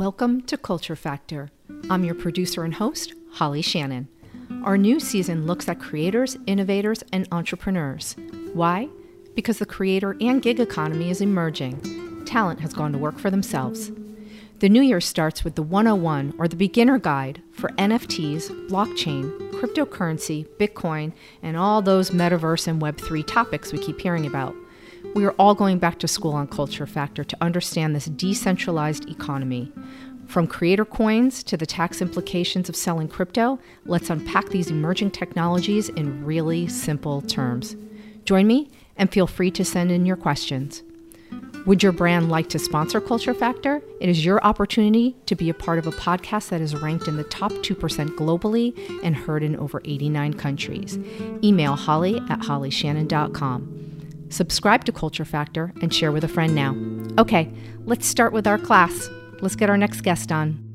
Welcome to Culture Factor. I'm your producer and host, Holly Shannon. Our new season looks at creators, innovators, and entrepreneurs. Why? Because the creator and gig economy is emerging. Talent has gone to work for themselves. The new year starts with the 101 or the beginner guide for NFTs, blockchain, cryptocurrency, Bitcoin, and all those metaverse and Web3 topics we keep hearing about. We are all going back to school on Culture Factor to understand this decentralized economy. From creator coins to the tax implications of selling crypto, let's unpack these emerging technologies in really simple terms. Join me and feel free to send in your questions. Would your brand like to sponsor Culture Factor? It is your opportunity to be a part of a podcast that is ranked in the top 2% globally and heard in over 89 countries. Email holly at hollyshannon.com. Subscribe to Culture Factor and share with a friend now. Okay, let's start with our class. Let's get our next guest on.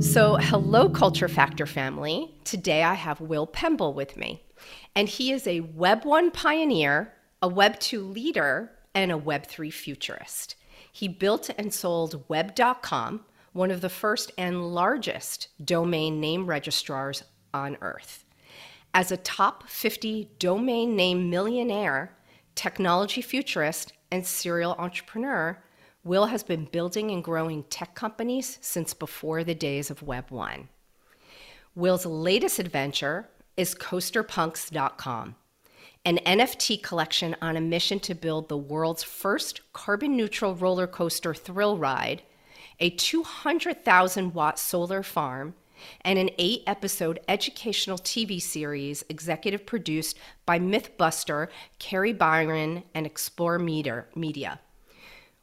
So, hello, Culture Factor family. Today I have Will Pemble with me, and he is a Web 1 pioneer, a Web 2 leader, and a Web 3 futurist. He built and sold Web.com, one of the first and largest domain name registrars on earth. As a top 50 domain name millionaire, technology futurist, and serial entrepreneur, Will has been building and growing tech companies since before the days of Web 1. Will's latest adventure is CoasterPunks.com, an NFT collection on a mission to build the world's first carbon neutral roller coaster thrill ride, a 200,000 watt solar farm, and an eight episode educational TV series executive produced by Mythbuster, Kari Byron, and Explore Media.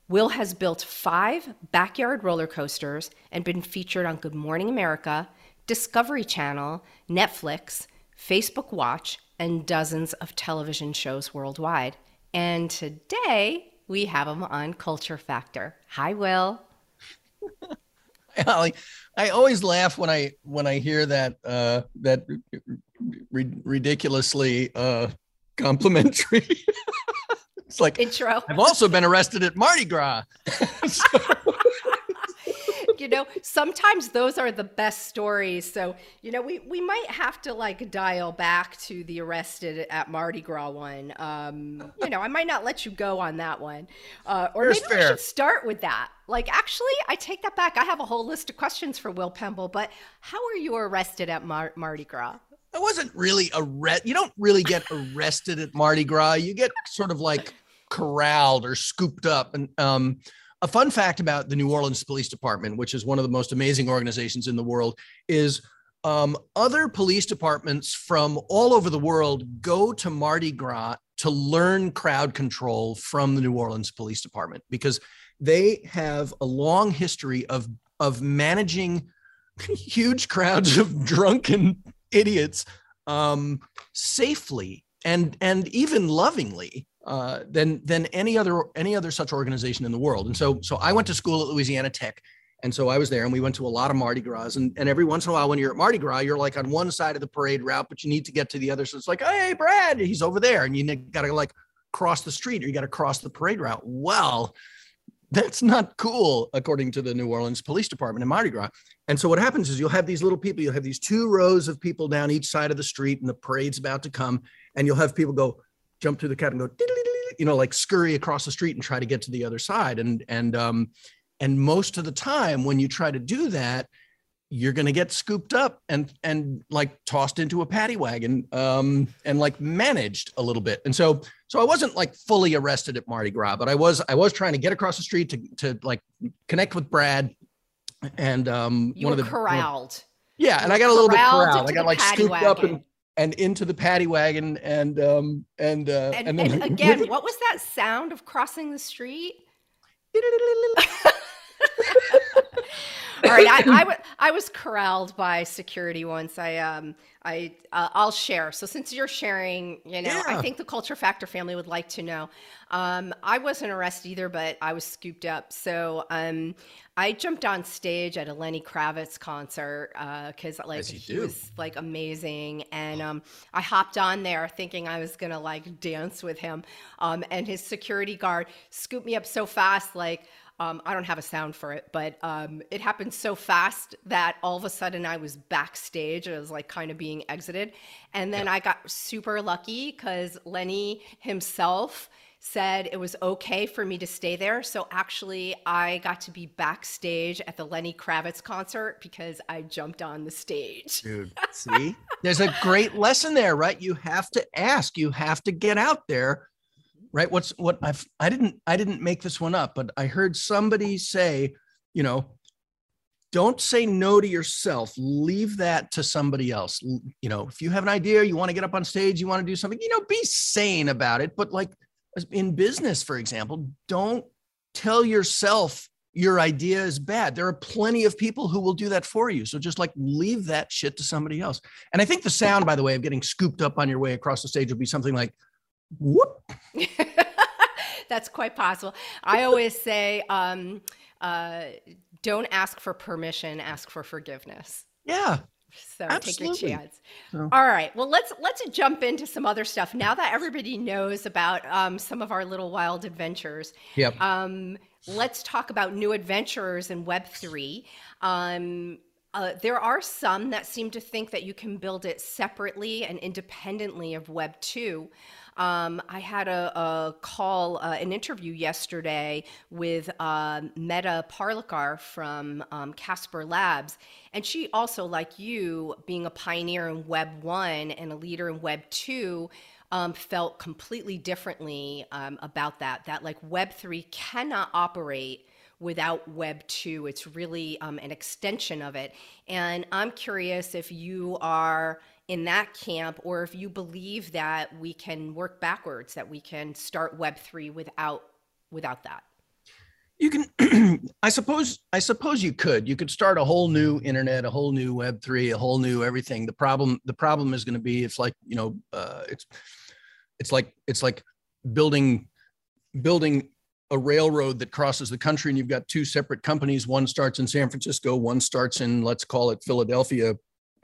Will has built five backyard roller coasters and been featured on Good Morning America, Discovery Channel, Netflix, Facebook Watch, and dozens of television shows worldwide. And today we have him on Culture Factor. Hi, Will. Holly. I always laugh when I when I hear that uh, that ri- ridiculously uh, complimentary. it's like intro. I've also been arrested at Mardi Gras. so, you know, sometimes those are the best stories. So, you know, we, we might have to like dial back to the arrested at Mardi Gras one. Um, you know, I might not let you go on that one. Uh, or maybe fair. we should start with that. Like, actually, I take that back. I have a whole list of questions for Will Pemble, but how were you arrested at Mar- Mardi Gras? I wasn't really arrested. You don't really get arrested at Mardi Gras. You get sort of like corralled or scooped up. And um, a fun fact about the New Orleans Police Department, which is one of the most amazing organizations in the world, is um, other police departments from all over the world go to Mardi Gras to learn crowd control from the New Orleans Police Department because they have a long history of of managing huge crowds of drunken idiots um, safely and and even lovingly uh, than than any other any other such organization in the world. And so so I went to school at Louisiana Tech. And so I was there and we went to a lot of Mardi Gras. And, and every once in a while, when you're at Mardi Gras, you're like on one side of the parade route, but you need to get to the other. So it's like, hey, Brad, he's over there. And you got to like cross the street or you got to cross the parade route. Well, that's not cool, according to the New Orleans Police Department in Mardi Gras. And so what happens is you'll have these little people, you'll have these two rows of people down each side of the street, and the parade's about to come. And you'll have people go, jump through the cat and go, you know, like scurry across the street and try to get to the other side. And and um, and most of the time when you try to do that, you're going to get scooped up and and like tossed into a paddy wagon um, and like managed a little bit. And so so I wasn't like fully arrested at Mardi Gras, but I was I was trying to get across the street to to like connect with Brad. And um, you one were of the corralled. yeah, and I got a little bit corralled. I got like scooped wagon. up and and into the paddy wagon and um and uh and, and, then, and again what was that sound of crossing the street All right, I, I, w- I was corralled by security once. I um I uh, I'll share. So since you're sharing, you know, yeah. I think the culture factor family would like to know. Um, I wasn't arrested either, but I was scooped up. So um, I jumped on stage at a Lenny Kravitz concert because uh, like he do. was like amazing, and um, I hopped on there thinking I was gonna like dance with him, um, and his security guard scooped me up so fast, like. Um, I don't have a sound for it, but um, it happened so fast that all of a sudden I was backstage. I was like kind of being exited. And then yeah. I got super lucky because Lenny himself said it was okay for me to stay there. So actually, I got to be backstage at the Lenny Kravitz concert because I jumped on the stage. Dude, see, there's a great lesson there, right? You have to ask, you have to get out there right? What's what i've i didn't i didn't make this one up but i heard somebody say you know don't say no to yourself. Leave that to somebody else. You know if you have an idea you want to get up on stage you want to do something you know be sane about it but like in business for example don't tell yourself your idea is bad. There are plenty of people who will do that for you so just like leave that shit to somebody else. And i think the sound by the way of getting scooped up on your way across the stage will be something like whoop. That's quite possible. I always say, um, uh, don't ask for permission, ask for forgiveness. Yeah. So Absolutely. take your chance. So. All right. Well, let's let's jump into some other stuff now that everybody knows about um, some of our little wild adventures. Yep. Um, let's talk about new adventurers in Web three. Um, uh, there are some that seem to think that you can build it separately and independently of Web two. Um, I had a, a call, uh, an interview yesterday with uh, Medha Parlikar from um, Casper Labs. And she also, like you, being a pioneer in Web 1 and a leader in Web 2, um, felt completely differently um, about that. That like Web 3 cannot operate without Web 2. It's really um, an extension of it. And I'm curious if you are in that camp or if you believe that we can work backwards that we can start web3 without without that? You can i suppose i suppose you could. You could start a whole new internet a whole new web3 a whole new everything. The problem the problem is going to be it's like you know uh, it's it's like it's like building building a railroad that crosses the country and you've got two separate companies. One starts in san francisco one starts in let's call it philadelphia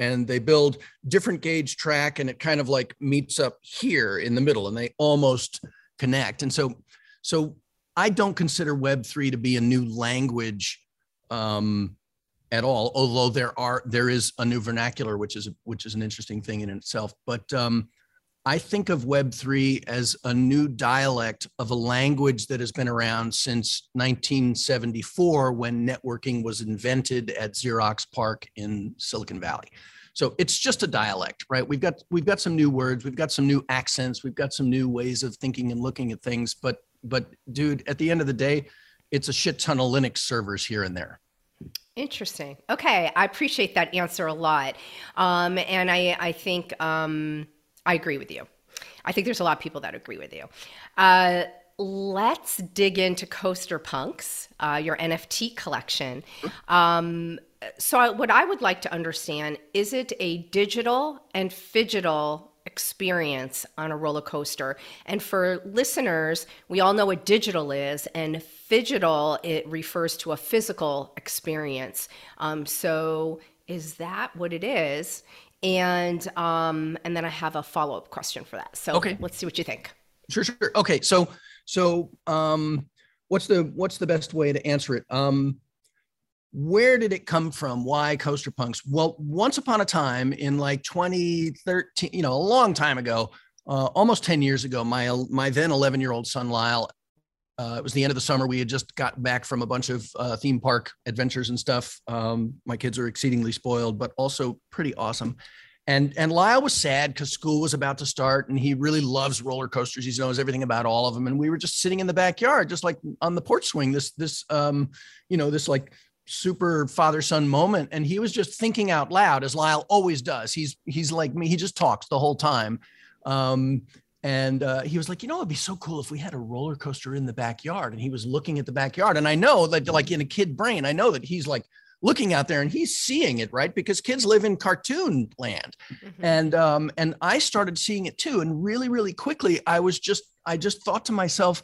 and they build different gauge track and it kind of like meets up here in the middle and they almost connect. And so so i don't consider web3 to be a new language um, at all although there are there is a new vernacular which is which is an interesting thing in itself. But um, i think of web3 as a new dialect of a language that has been around since 1974 when networking was invented at xerox PARC in silicon valley so it's just a dialect, right? We've got we've got some new words, we've got some new accents, we've got some new ways of thinking and looking at things. But but dude, at the end of the day, it's a shit ton of Linux servers here and there. Interesting. Okay, I appreciate that answer a lot, um, and I I think um, I agree with you. I think there's a lot of people that agree with you. Uh, let's dig into Coaster Punks, uh, your NFT collection. Um, so what I would like to understand is it a digital and phygital experience on a roller coaster and for listeners we all know what digital is and phygital it refers to a physical experience um, so is that what it is and um, and then i have a follow-up question for that so okay let's see what you think sure sure okay so so um, what's the what's the best way to answer it um, where did it come from? Why Coaster Punks? Well, once upon a time in like 2013, you know, a long time ago, uh, almost 10 years ago, my my then 11 year old son Lyle. Uh, it was the end of the summer. We had just got back from a bunch of uh, theme park adventures and stuff. Um, my kids are exceedingly spoiled, but also pretty awesome. And and Lyle was sad because school was about to start, and he really loves roller coasters. He knows everything about all of them. And we were just sitting in the backyard, just like on the porch swing. This this um, you know this like super father son moment and he was just thinking out loud as Lyle always does he's he's like me he just talks the whole time um, and uh, he was like you know it'd be so cool if we had a roller coaster in the backyard. And he was looking at the backyard. And I know that like in a kid brain I know that he's like looking out there and he's seeing it right? Because kids live in cartoon land. Mm-hmm. and um and i started seeing it too. And really really quickly i was just i just thought to myself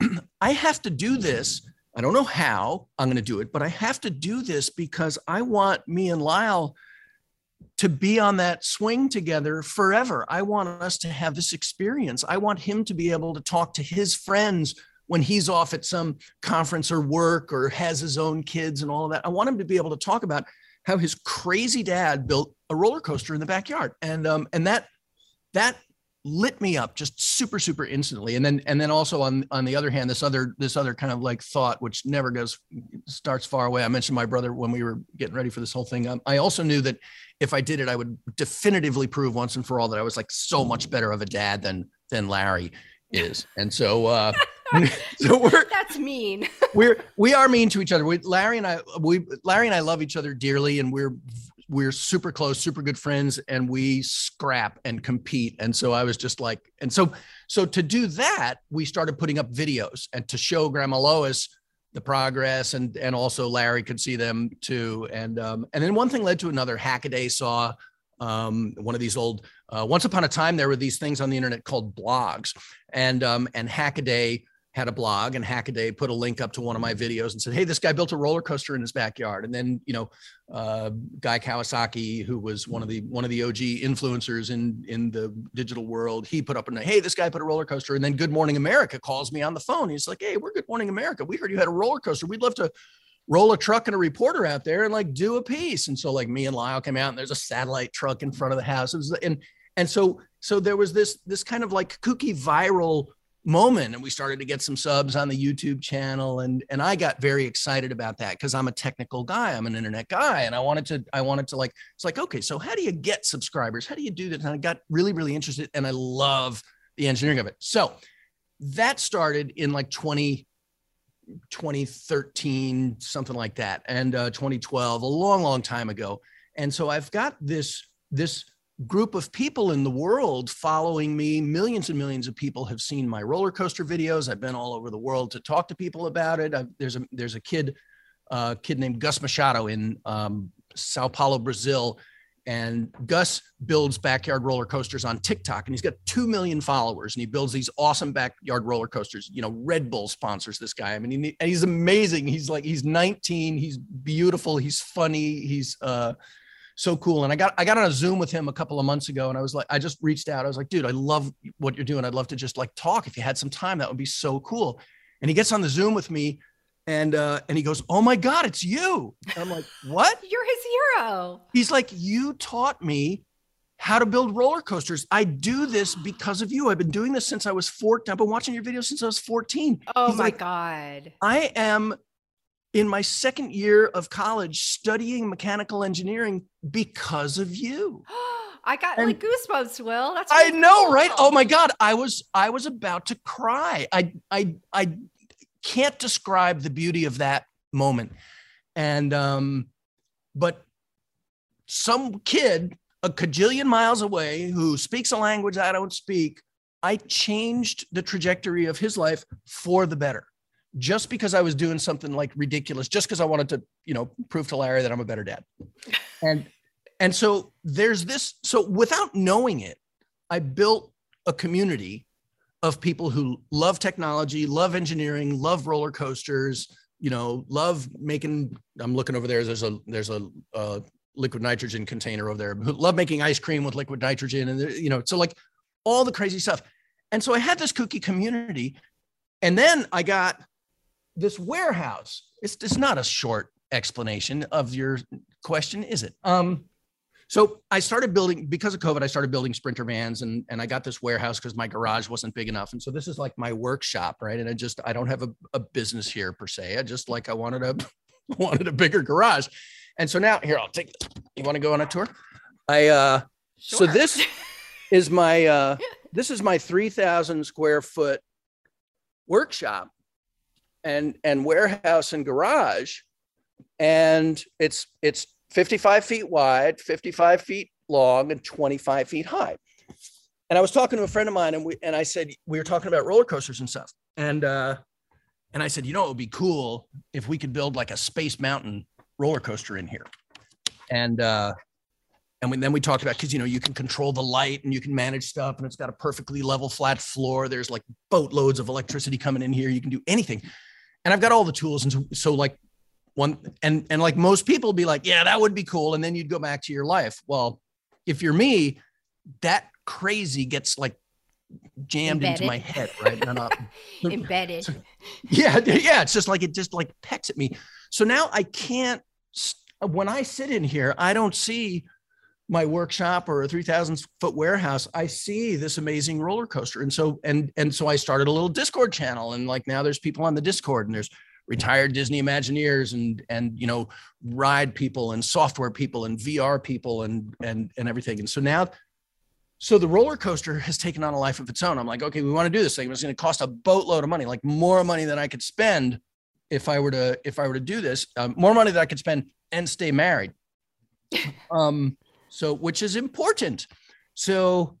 i have to do this. I don't know how i'm going to do it but i have to do this because i want me and lyle to be on that swing together forever. I want us to have this experience. I want him to be able to talk to his friends when he's off at some conference or work or has his own kids and all of that. I want him to be able to talk about how his crazy dad built a roller coaster in the backyard, and um, and that that lit me up just super super instantly and then and then also on on the other hand this other this other kind of like thought which never goes starts far away i mentioned my brother when we were getting ready for this whole thing um, i also knew that if i did it i would definitively prove once and for all that i was like so much better of a dad than than larry is and so uh so we're that's mean. we're we are mean to each other. We Larry and I we Larry and I love each other dearly, and we're we're super close, super good friends, and we scrap and compete. And so I was just like, and so so to do that, we started putting up videos and to show Grandma Lois the progress, and and also Larry could see them too. And um, and then one thing led to another. Hackaday saw um, one of these old. Uh, once upon a time, there were these things on the internet called blogs, and um, and Hackaday had a blog and Hackaday put a link up to one of my videos and said, Hey, this guy built a roller coaster in his backyard. And then, you know, uh, Guy Kawasaki, who was one of the, one of the OG influencers in, in the digital world, he put up a, Hey, this guy put a roller coaster. And then Good Morning America calls me on the phone. He's like, Hey, we're Good Morning America. We heard you had a roller coaster. We'd love to roll a truck and a reporter out there and like do a piece. And so like me and Lyle came out and there's a satellite truck in front of the house. Was, and, and so, so there was this, this kind of like kooky viral moment and we started to get some subs on the YouTube channel and and I got very excited about that because I'm a technical guy I'm an internet guy and I wanted to I wanted to like it's like okay so how do you get subscribers? How do you do that and I got really really interested and I love the engineering of it. So that started in like 20 2013 something like that and uh, 2012 a long long time ago. And so I've got this this group of people in the world following me. Millions and millions of people have seen my roller coaster videos. I've been all over the world to talk to people about it. I've, there's a there's a kid, uh, kid named Gus Machado in um, Sao Paulo, Brazil, and Gus builds backyard roller coasters on TikTok, and he's got two million followers, and he builds these awesome backyard roller coasters. You know, Red Bull sponsors this guy. I mean, he, he's amazing. He's like he's 19. He's beautiful. He's funny. He's uh, so cool. And I got I got on a Zoom with him a couple of months ago, and I was like, I just reached out. I was like, dude, I love what you're doing. I'd love to just like talk. If you had some time, that would be so cool. And he gets on the Zoom with me, and uh, and he goes, "Oh my God, it's you!" And I'm like, "What? You're his hero." He's like, "You taught me how to build roller coasters. I do this because of you. I've been doing this since I was 14. I've been watching your videos since I was 14." Oh He's my like, God! I am in my second year of college studying mechanical engineering because of you. I got and like goosebumps, Will. That's I know, cool. right? Oh my god, I was I was about to cry. I I I can't describe the beauty of that moment. And um but some kid a cajillion miles away who speaks a language I don't speak, I changed the trajectory of his life for the better just because I was doing something like ridiculous, just because I wanted to, you know, prove to Larry that I'm a better dad. And and so there's this. So without knowing it, I built a community of people who love technology, love engineering, love roller coasters, you know, love making. I'm looking over there. There's a there's a, a liquid nitrogen container over there. Who love making ice cream with liquid nitrogen, and you know, so like all the crazy stuff. And so I had this kooky community, and then I got this warehouse. It's, it's not a short explanation of your question, is it? Um, so I started building because of COVID. I started building sprinter vans, and and I got this warehouse because my garage wasn't big enough, and so this is like my workshop, right? And I just I don't have a, a business here per se. I just like I wanted a wanted a bigger garage, and so now here I'll take. You want to go on a tour? I uh. Sure. So this is my uh this is my three thousand square foot workshop and and warehouse and garage and it's it's 55 feet wide 55 feet long and 25 feet high and i was talking to a friend of mine and we and i said we were talking about roller coasters and stuff and uh and i said you know it would be cool if we could build like a space mountain roller coaster in here, and uh, and then we talked about because you know you can control the light and you can manage stuff, and it's got a perfectly level flat floor. There's like boatloads of electricity coming in here. You can do anything, and I've got all the tools. And so, so like one and and like most people be like, yeah, that would be cool, and then you'd go back to your life. Well, if you're me, that crazy gets like jammed Embedded. into my head, right? Not, Embedded. Yeah, yeah. It's just like it just like pecks at me. So now I can't. When I sit in here, I don't see my workshop or a 3000 foot warehouse i see this amazing roller coaster. And so and and so i started a little discord channel and like now there's people on the discord and there's retired disney imagineers and and you know ride people and software people and vr people and and and everything. And so now so the roller coaster has taken on a life of its own. I'm like okay we want to do this thing it's going to cost a boatload of money like more money than i could spend if i were to if i were to do this um, more money that i could spend and stay married. Um so, which is important. So,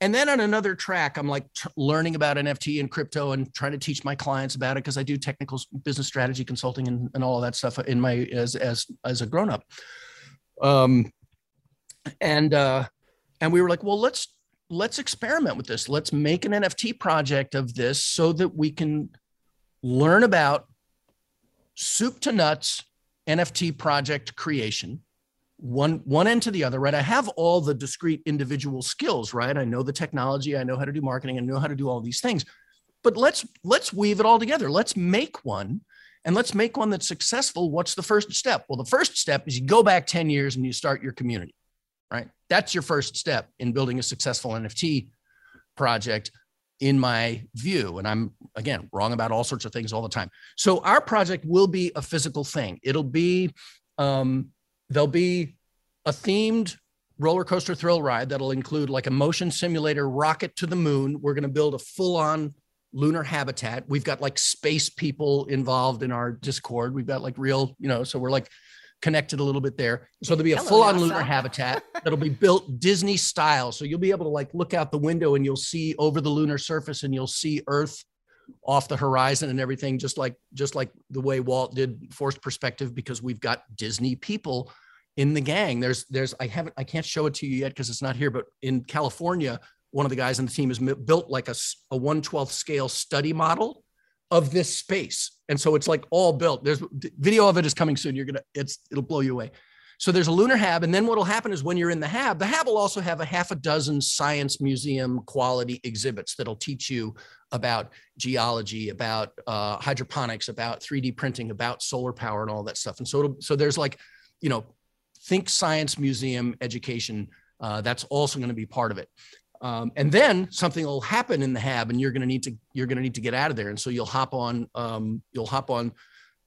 and then on another track, I'm like t- learning about NFT and crypto and trying to teach my clients about it because I do technical business strategy consulting and, and all of that stuff in my as as as a grown up. Um, and uh, and we were like, well, let's let's experiment with this. Let's make an NFT project of this so that we can learn about soup to nuts NFT project creation one one end to the other right? I have all the discrete individual skills right? I know the technology i know how to do marketing i know how to do all these things. But let's let's weave it all together. Let's make one and let's make one that's successful. What's the first step? Well the first step is you go back 10 years and you start your community right? That's your first step in building a successful nft project in my view. And i'm again wrong about all sorts of things all the time. So our project will be a physical thing. It'll be um, there'll be a themed roller coaster thrill ride that'll include like a motion simulator rocket to the moon. We're going to build a full on lunar habitat. We've got like space people involved in our Discord. We've got like real, you know, so we're like connected a little bit there. So there'll be a full on lunar habitat that'll be built Disney style. So you'll be able to like look out the window and you'll see over the lunar surface and you'll see Earth off the horizon and everything just like just like the way Walt did forced perspective because we've got Disney people in the gang. There's there's I haven't I can't show it to you yet because it's not here, but in California, one of the guys on the team has built like a a 112th scale study model of this space. And so it's like all built. There's video of it is coming soon. You're gonna it's it'll blow you away. So there's a lunar hab, and then what'll happen is when you're in the hab, the hab will also have a half a dozen science museum quality exhibits that'll teach you about geology, about uh, hydroponics, about 3D printing, about solar power, and all that stuff. And so so there's like, you know, think science museum education. Uh, that's also going to be part of it. Um, and then something will happen in the hab, and you're going to need to you're going to need to get out of there. And so you'll hop on um, you'll hop on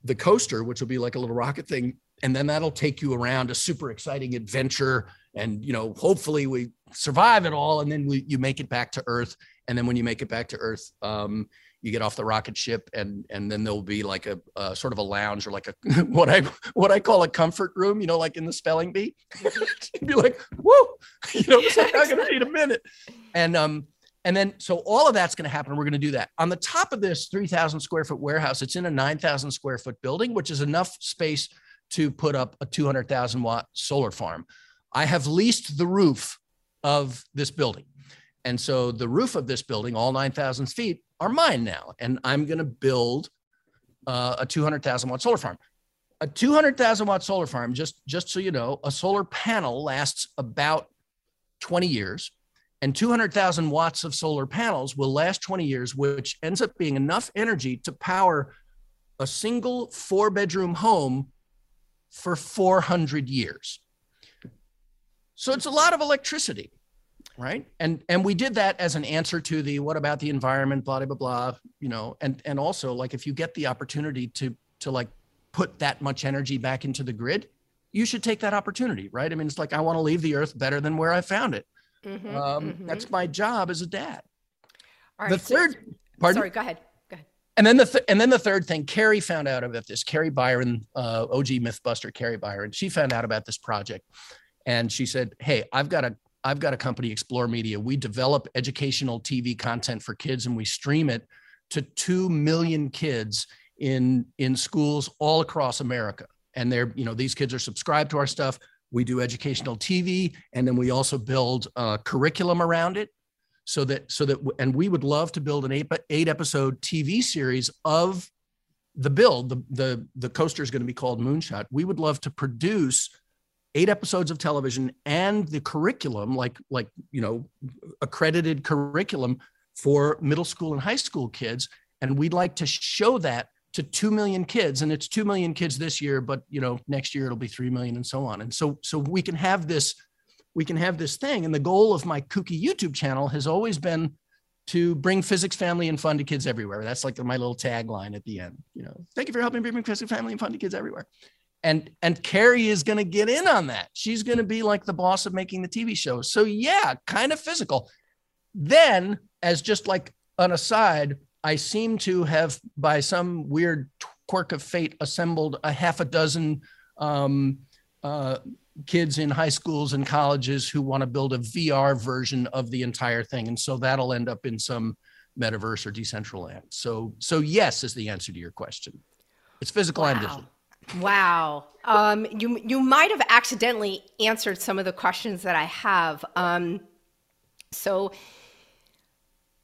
the coaster, which will be like a little rocket thing, and then that'll take you around a super exciting adventure. And you know, hopefully we survive it all, and then we, you make it back to Earth. And then when you make it back to Earth, um, you get off the rocket ship and and then there'll be like a, a, sort of a lounge or like a what I what I call a comfort room, you know, like in the spelling bee. You'd be like, whoa, you know, it's like I'm gonna need a minute. And um and then so all of that's gonna happen. We're gonna do that. On the top of this 3,000 square foot warehouse, it's in a 9,000 square foot building, which is enough space to put up a 200,000 watt solar farm. I have leased the roof of this building. And so the roof of this building, all 9,000 feet, are mine now. And I'm going to build uh, a 200,000 watt solar farm. A 200,000 watt solar farm, just, just so you know, a solar panel lasts about 20 years. And 200,000 watts of solar panels will last 20 years, which ends up being enough energy to power a single four bedroom home for 400 years. So it's a lot of electricity right and and we did that as an answer to the what about the environment blah blah blah you know and and also like if you get the opportunity to to like put that much energy back into the grid you should take that opportunity right i mean it's like i want to leave the earth better than where i found it mm-hmm, um, mm-hmm. that's my job as a dad All right, the third so, pardon sorry go ahead go ahead and then the th- and then the third thing, Kari found out about this. Kari Byron, uh, OG MythBuster, Kari Byron. She found out about this project, and she said, "Hey, I've got a I've got a company, Explore Media. We develop educational TV content for kids and we stream it to 2 million kids in, in schools all across America. and they're you know these kids are subscribed to our stuff we do educational tv and then we also build a curriculum around it so that so that and we would love to build an eight, eight episode tv series of the build the the the coaster is going to be called moonshot we would love to produce eight episodes of television and the curriculum like like you know accredited curriculum for middle school and high school kids. And we'd like to show that to 2 million kids. And it's 2 million kids this year but you know next year it'll be 3 million and so on. And so so we can have this we can have this thing. And the goal of my kooky youtube channel has always been to bring physics family and fun to kids everywhere. That's like my little tagline at the end you know. Thank you for helping bring physics family and fun to kids everywhere and and kari is going to get in on that she's going to be like the boss of making the tv show so yeah kind of physical then as just like an aside I seem to have, by some weird quirk of fate, assembled a half a dozen um, uh, kids in high schools and colleges who want to build a VR version of the entire thing, and so that'll end up in some metaverse or decentraland. So, so yes is the answer to your question. It's physical wow. and digital. Wow. Um, you you might have accidentally answered some of the questions that I have. Um, so,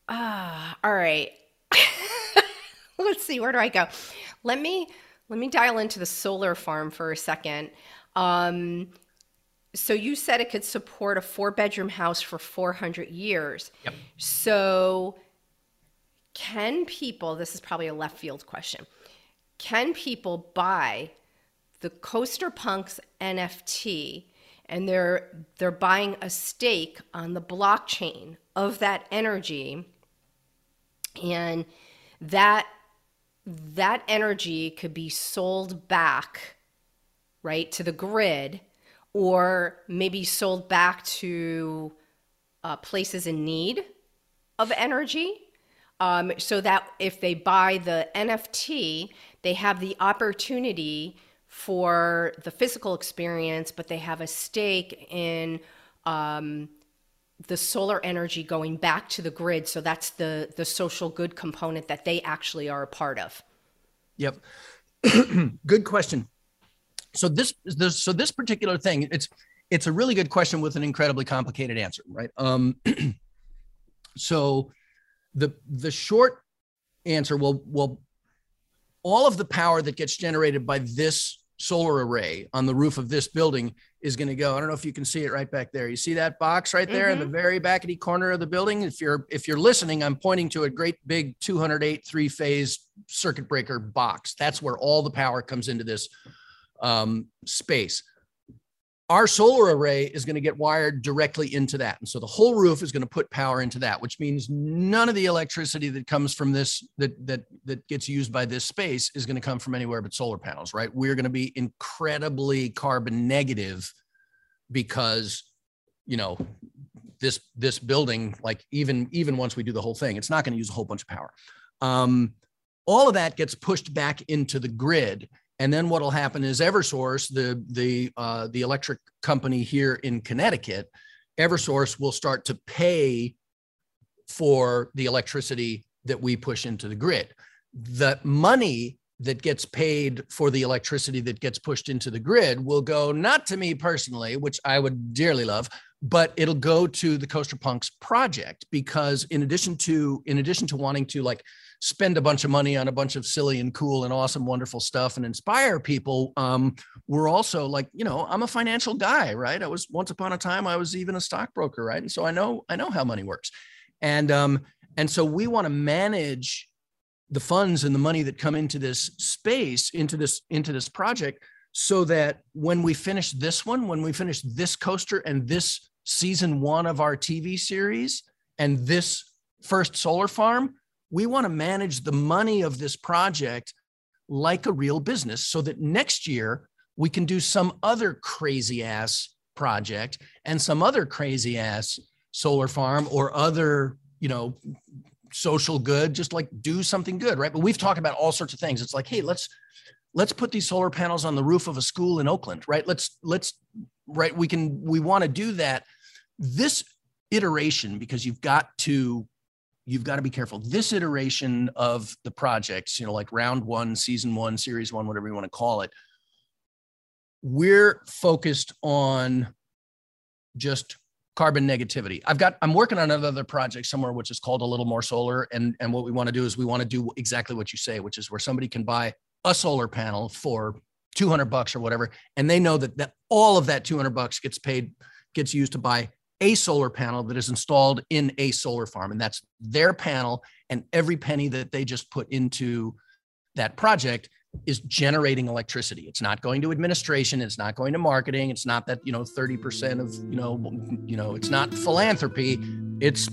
uh, all right. let's see, where do I go? Let me let me dial into the solar farm for a second. Um, so you said it could support a four bedroom house for 400 years. Yep. So can people, this is probably a left field question, can people buy the Coaster Punks NFT and they're they're buying a stake on the blockchain of that energy? And that that energy could be sold back right to the grid or maybe sold back to uh, places in need of energy um, so that if they buy the nft they have the opportunity for the physical experience but they have a stake in um, the solar energy going back to the grid. So that's the the social good component that they actually are a part of. Yep. Good question. So this, this so this particular thing it's it's a really good question with an incredibly complicated answer right? Um so the the short answer well well all of the power that gets generated by this solar array on the roof of this building is going to go. I don't know if you can see it right back there. You see that box right there mm-hmm. in the mm-hmm. very backety corner of the building. If you're if you're listening, I'm pointing to a great big 208 three phase circuit breaker box. That's where all the power comes into this um, space our solar array is going to get wired directly into that. And so the whole roof is going to put power into that, which means none of the electricity that comes from this that that that gets used by this space is going to come from anywhere but solar panels, right? We're going to be incredibly carbon negative because you know this this building like even even once we do the whole thing, it's not going to use a whole bunch of power. Um, all of that gets pushed back into the grid and then what'll happen is Eversource, the the uh, the electric company here in Connecticut, Eversource will start to pay for the electricity that we push into the grid. The money that gets paid for the electricity that gets pushed into the grid will go not to me personally, which I would dearly love, but it'll go to the Coaster Punks project because in addition to in addition to wanting to like spend a bunch of money on a bunch of silly and cool and awesome, wonderful stuff and inspire people. Um, we're also like, you know, I'm a financial guy, right? I was once upon a time, I was even a stockbroker, right? And so I know, I know how money works. And, um, and so we want to manage the funds and the money that come into this space, into this, into this project so that when we finish this one, when we finish this coaster and this season one of our TV series and this first solar farm, we want to manage the money of this project like a real business so that next year we can do some other crazy ass project and some other crazy ass solar farm or other, you know, social good, just like do something good, right? But we've talked about all sorts of things. It's like, hey, let's let's put these solar panels on the roof of a school in Oakland, right? Let's let's right we can we want to do that. This iteration because you've got to you've got to be careful. This iteration of the projects, you know, like round one, season one, series one, whatever you want to call it, we're focused on just carbon negativity. I've got I'm working on another project somewhere which is called a little more solar and and what we want to do is we want to do exactly what you say which is where somebody can buy a solar panel for 200 bucks or whatever and they know that that all of that 200 bucks gets paid gets used to buy a solar panel that is installed in a solar farm and that's their panel and every penny that they just put into that project is generating electricity. It's not going to administration. It's not going to marketing. It's not that, you know, 30% of, you know, you know, it's not philanthropy. It's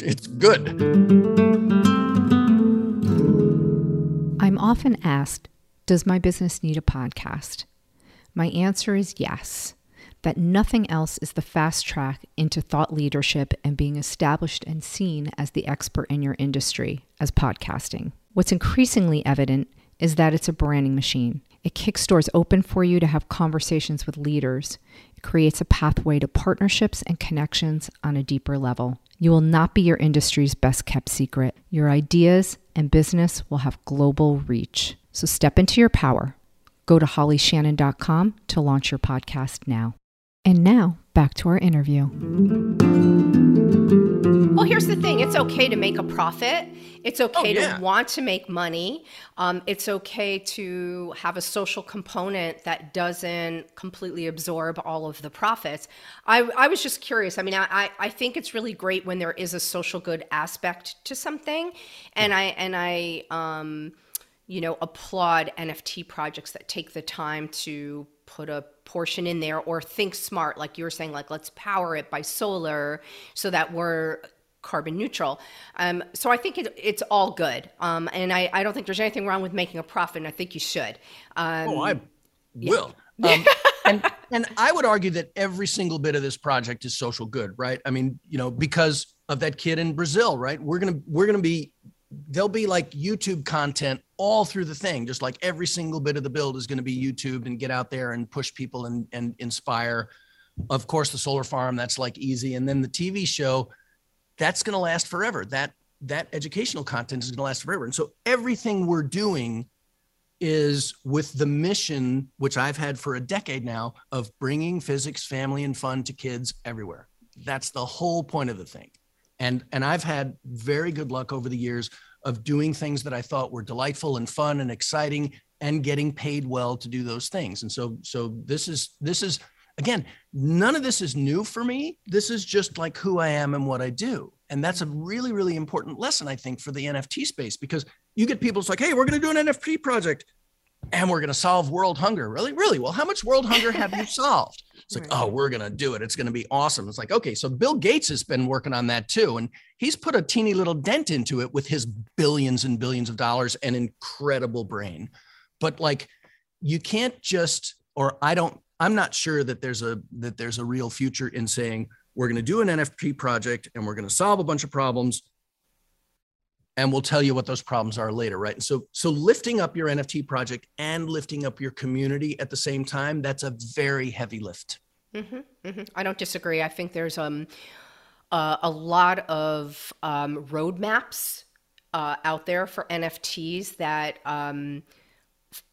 it's good. I'm often asked, does my business need a podcast? My answer is yes. That nothing else is the fast track into thought leadership and being established and seen as the expert in your industry as podcasting. What's increasingly evident is that it's a branding machine. It kicks doors open for you to have conversations with leaders. It creates a pathway to partnerships and connections on a deeper level. You will not be your industry's best kept secret. Your ideas and business will have global reach. So step into your power. Go to hollyshannon.com to launch your podcast now. And now, back to our interview. Well, here's the thing it's okay to make a profit. It's okay oh, yeah. to want to make money. Um, it's okay to have a social component that doesn't completely absorb all of the profits. I, I was just curious. I mean, I, I think it's really great when there is a social good aspect to something. And I, and I, um, you know, applaud NFT projects that take the time to put a portion in there or think smart like you were saying like let's power it by solar so that we're carbon neutral. Um, so i think it, it's all good. Um, and I, I don't think there's anything wrong with making a profit and i think you should. Um, oh i will. Um, and, and i would argue that every single bit of this project is social good right? I mean you know because of that kid in brazil right? We're gonna we're gonna be there'll be like YouTube content all through the thing. Just like every single bit of the build is going to be YouTube and get out there and push people and, and inspire. Of course, the solar farm, that's like easy. And then the TV show, that's going to last forever. That that educational content is going to last forever. And so everything we're doing is with the mission, which I've had for a decade now, of bringing physics, family, and fun to kids everywhere. That's the whole point of the thing and and i've had very good luck over the years of doing things that i thought were delightful and fun and exciting and getting paid well to do those things and so so this is this is again none of this is new for me this is just like who i am and what i do and that's a really really important lesson i think for the nft space because you get people it's like hey we're going to do an nft project and we're going to solve world hunger. Really? Really? Well, how much world hunger have you solved? It's like, right. oh, we're going to do it. It's going to be awesome. It's like, okay, so Bill Gates has been working on that too. And he's put a teeny little dent into it with his billions and billions of dollars and incredible brain. But like, you can't just, or I don't, I'm not sure that there's a, that there's a real future in saying, we're going to do an NFT project and we're going to solve a bunch of problems and we'll tell you what those problems are later right and so so lifting up your nft project and lifting up your community at the same time that's a very heavy lift mm-hmm, mm-hmm. i don't disagree i think there's um uh, a lot of um, roadmaps uh, out there for nfts that um,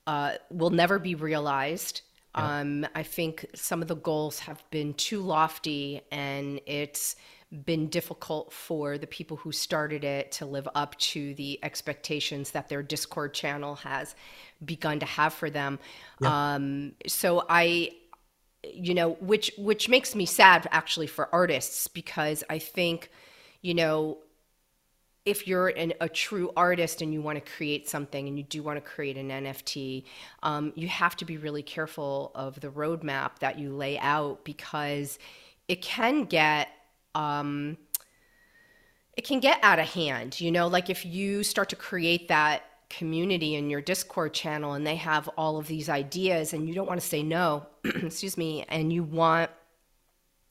uh, will never be realized yeah. um, i think some of the goals have been too lofty and it's been difficult for the people who started it to live up to the expectations that their Discord channel has begun to have for them. Yeah. Um, so I, you know, which which makes me sad actually for artists because I think, you know, if you're an, a true artist and you want to create something and you do want to create an NFT, um, you have to be really careful of the roadmap that you lay out because it can get um, it can get out of hand. You know, like if you start to create that community in your Discord channel and they have all of these ideas and you don't want to say no, excuse me, and you want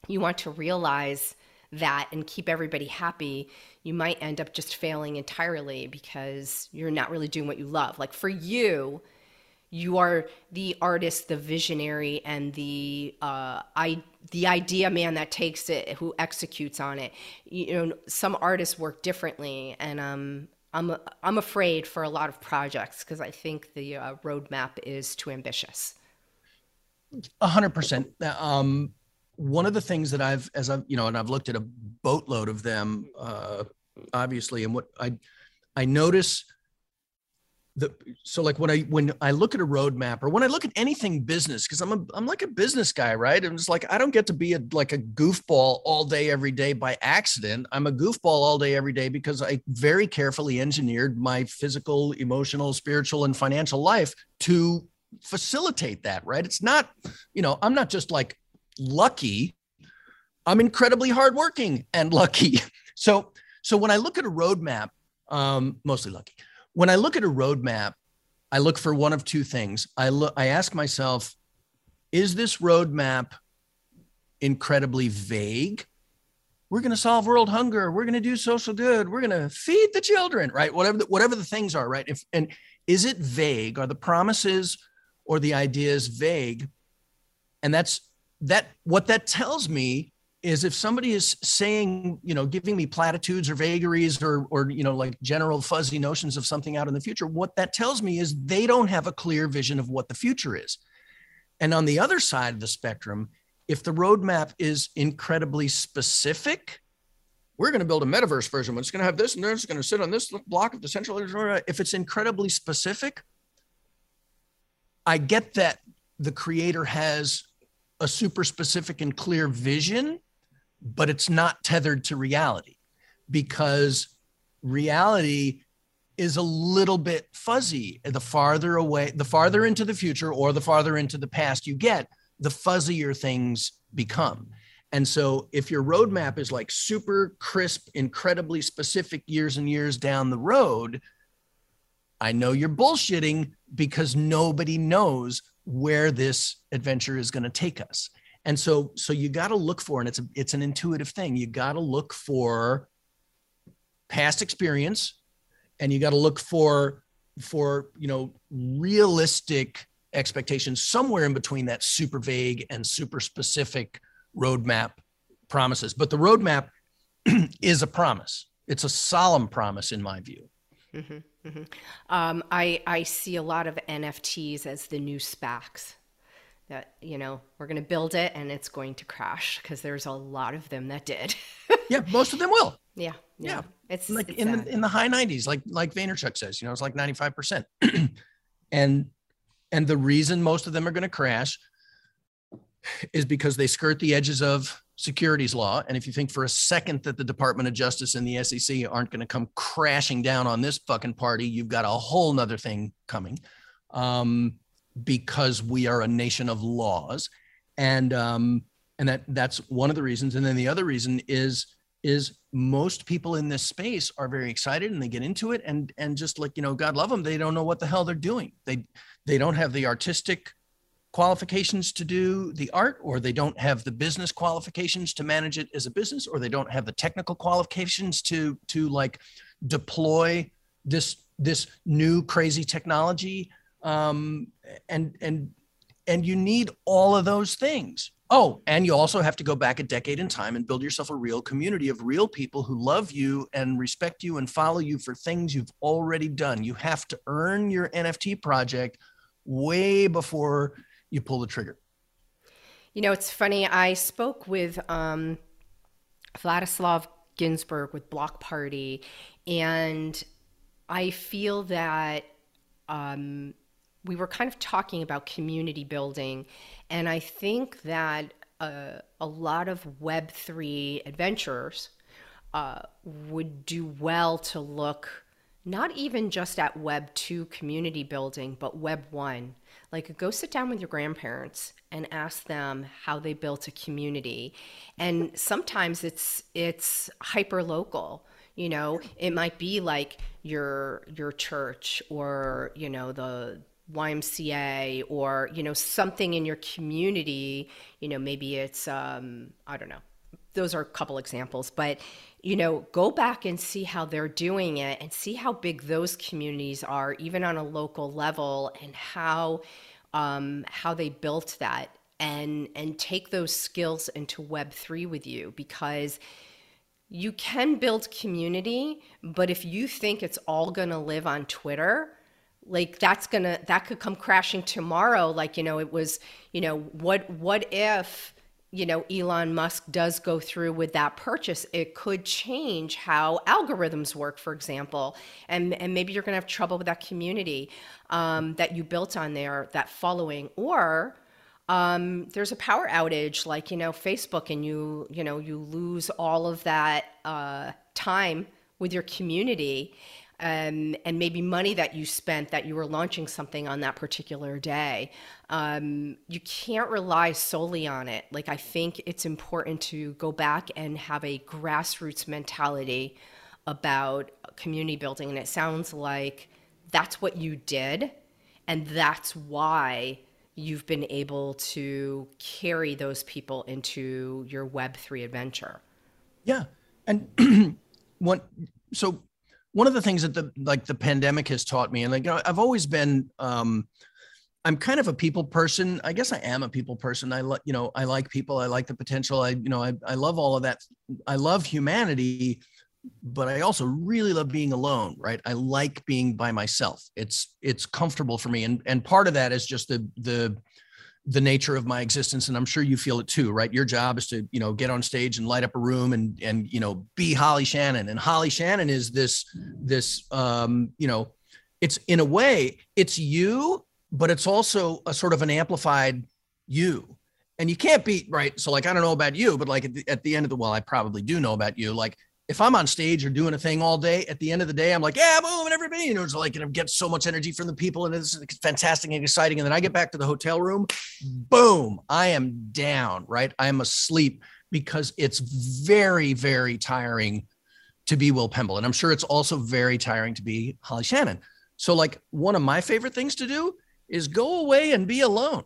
you want to realize that and keep everybody happy, you might end up just failing entirely because you're not really doing what you love. Like for you, you are the artist, the visionary, and the uh, I the idea man that takes it, who executes on it. You know, some artists work differently, and um, I'm I'm afraid for a lot of projects because I think the uh, roadmap is too ambitious. A hundred percent. Um, one of the things that I've, as I've, you know, and I've looked at a boatload of them, uh, obviously, and what I, I notice the so like when I when I look at a roadmap or when I look at anything business because I'm a I'm like a business guy right? I'm just like I don't get to be a like a goofball all day every day by accident. I'm a goofball all day every day because I very carefully engineered my physical emotional spiritual and financial life to facilitate that right? It's not you know I'm not just like lucky. I'm incredibly hardworking and lucky. So so when I look at a roadmap um mostly lucky when I look at a roadmap, I look for one of two things. I look, I ask myself, is this roadmap incredibly vague? We're going to solve world hunger. We're going to do social good. We're going to feed the children, right? Whatever the, whatever the things are, right? If and is it vague? Are the promises or the ideas vague? And that's that. What that tells me is if somebody is saying, you know, giving me platitudes or vagaries or, or, you know, like general fuzzy notions of something out in the future, what that tells me is they don't have a clear vision of what the future is. And on the other side of the spectrum, if the roadmap is incredibly specific, we're going to build a metaverse version. It's going to have this and this, going to sit on this block of the central. If it's incredibly specific, I get that the creator has a super specific and clear vision but it's not tethered to reality because reality is a little bit fuzzy. The farther away, the farther into the future or the farther into the past you get, the fuzzier things become. And so if your roadmap is like super crisp, incredibly specific years and years down the road, I know you're bullshitting because nobody knows where this adventure is going to take us and so so you got to look for and it's a, it's an intuitive thing you got to look for past experience and you got to look for for you know realistic expectations somewhere in between that super vague and super specific roadmap promises. But the roadmap is a promise. It's a solemn promise in my view. Mm-hmm, mm-hmm. Um, I, I see a lot of nfts as the new spacs that you know we're going to build it and it's going to crash because there's a lot of them that did. Yeah most of them will. Yeah yeah, yeah. it's like it's in the in the high 90s like like vaynerchuk says you know it's like 95% and and the reason most of them are going to crash is because they skirt the edges of securities law. And if you think for a second that the department of justice and the sec aren't going to come crashing down on this fucking party you've got a whole nother thing coming. Um because we are a nation of laws, and um, and that that's one of the reasons. And then the other reason is is most people in this space are very excited and they get into it. And and just like you know god love them they don't know what the hell they're doing. They they don't have the artistic qualifications to do the art or they don't have the business qualifications to manage it as a business or they don't have the technical qualifications to to like deploy this this new crazy technology um, and and and you need all of those things. Oh and you also have to go back a decade in time and build yourself a real community of real people who love you and respect you and follow you for things you've already done. You have to earn your nft project way before you pull the trigger. You know it's funny i spoke with um, vladislav ginsburg with block party and i feel that um, we were kind of talking about community building, and I think that uh, a lot of Web3 adventurers uh, would do well to look not even just at Web 2 community building, but Web 1. Like, go sit down with your grandparents and ask them how they built a community. And sometimes it's it's hyper local you know it might be like your your church or you know the YMCA or you know something in your community you know maybe it's um I don't know. Those are a couple examples but you know go back and see how they're doing it and see how big those communities are even on a local level and how um how they built that. And and take those skills into web3 with you because you can build community but if you think it's all going to live on Twitter like that's gonna that could come crashing tomorrow. Like you know it was you know what what if you know Elon Musk does go through with that purchase, it could change how algorithms work, for example, and and maybe you're to have trouble with that community um, that you built on there, that following, or um, there's a power outage like you know Facebook, and you you know you lose all of that uh, time with your community um, and maybe money that you spent that you were launching something on that particular day. Um, you can't rely solely on it. Like, I think it's important to go back and have a grassroots mentality about community building. And it sounds like that's what you did. And that's why you've been able to carry those people into your Web3 adventure. Yeah. And what, so one of the things that the like the pandemic has taught me, and like you know, I've always been um I'm kind of a people person. I guess I am a people person. I like, you know, I like people. I like the potential. I, you know, I, I love all of that. I love humanity, but I also really love being alone, right? I like being by myself. It's, it's comfortable for me. And, and part of that is just the, the, the nature of my existence and i'm sure you feel it too right? Your job is to you know get on stage and light up a room and and you know be holly shannon. And holly shannon is this this um you know it's in a way it's you but it's also a sort of an amplified you. And you can't beat right? So like i don't know about you but like at the, at the end of the well i probably do know about you. Like if I'm on stage or doing a thing all day, at the end of the day, I'm like, yeah, boom, and everybody, you know, it's like, and I get so much energy from the people, and it's fantastic and exciting. And then I get back to the hotel room, boom, I am down, right? I am asleep because it's very, very tiring to be Will Pemble. And I'm sure it's also very tiring to be Holly Shannon. So, like, one of my favorite things to do is go away and be alone.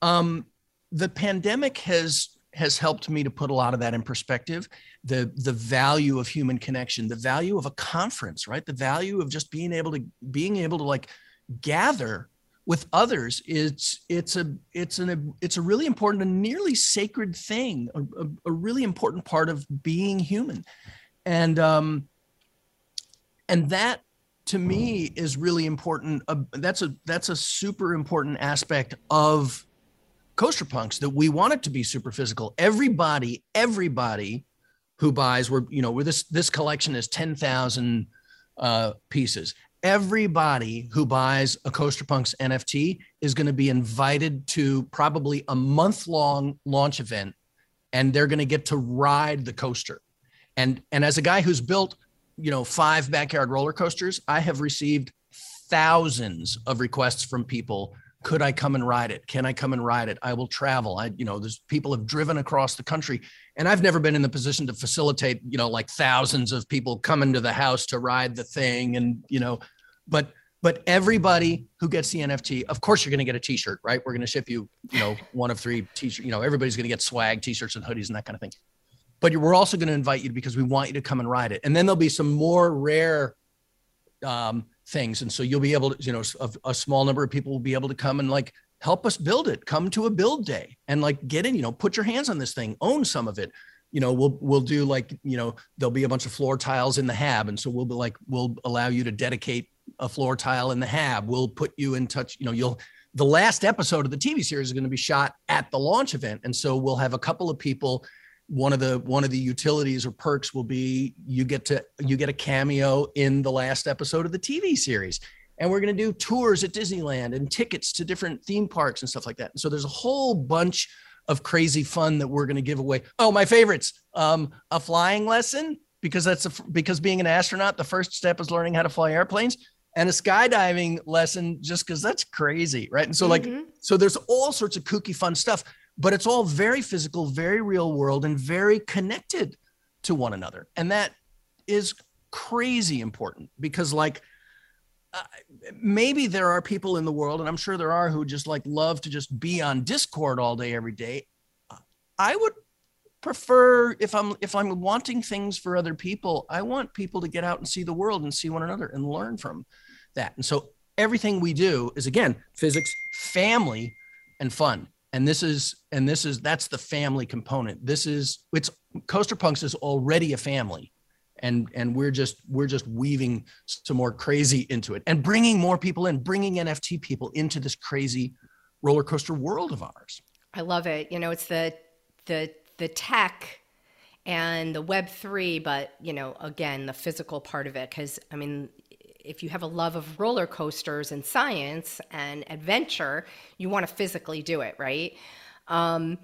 Um, the pandemic has has helped me to put a lot of that in perspective the the value of human connection the value of a conference right? The value of just being able to being able to like gather with others it's it's a it's an it's a really important and nearly sacred thing a, a, a really important part of being human. And um and that to me is really important uh, that's a that's a super important aspect of coaster punks that we want it to be super physical. Everybody, everybody who buys, we're you know, where this this collection is ten thousand uh, pieces. Everybody who buys a Coaster Punks NFT is going to be invited to probably a month long launch event, and they're going to get to ride the coaster. And and as a guy who's built, you know, five backyard roller coasters, I have received thousands of requests from people could I come and ride it? Can I come and ride it? I will travel. I, you know, there's people have driven across the country and I've never been in the position to facilitate, you know, like thousands of people coming to the house to ride the thing. And, you know, but, but everybody who gets the NFT, of course, you're going to get a t-shirt, right? We're going to ship you, you know, one of three t-shirts, you know, everybody's going to get swag, t-shirts and hoodies and that kind of thing. But we're also going to invite you because we want you to come and ride it. And then there'll be some more rare, um, things. And so you'll be able to, you know, a, a small number of people will be able to come and like help us build it. Come to a build day and like get in, you know, put your hands on this thing, own some of it. You know, we'll we'll do like, you know, there'll be a bunch of floor tiles in the hab. And so we'll be like, we'll allow you to dedicate a floor tile in the hab. We'll put you in touch, you know, you'll the last episode of the TV series is going to be shot at the launch event. And so we'll have a couple of people one of the one of the utilities or perks will be you get to you get a cameo in the last episode of the TV series. And we're going to do tours at Disneyland and tickets to different theme parks and stuff like that. And so there's a whole bunch of crazy fun that we're going to give away. Oh, my favorites. Um, a flying lesson because that's a, because being an astronaut, the first step is learning how to fly airplanes and a skydiving lesson just because that's crazy. Right. And so, mm-hmm. like, so there's all sorts of kooky fun stuff but it's all very physical, very real world, and very connected to one another. And that is crazy important because, like, uh, maybe there are people in the world, and I'm sure there are, who just like love to just be on Discord all day, every day. I would prefer if I'm if I'm wanting things for other people, I want people to get out and see the world and see one another and learn from that. And so everything we do is again physics, family, and fun and this is and this is that's the family component. This is it's coaster punks is already a family. And and we're just we're just weaving some more crazy into it and bringing more people in bringing nft people into this crazy roller coaster world of ours. I love it. You know it's the the the tech and the web 3 but you know again the physical part of it cuz i mean if you have a love of roller coasters and science and adventure you want to physically do it right um,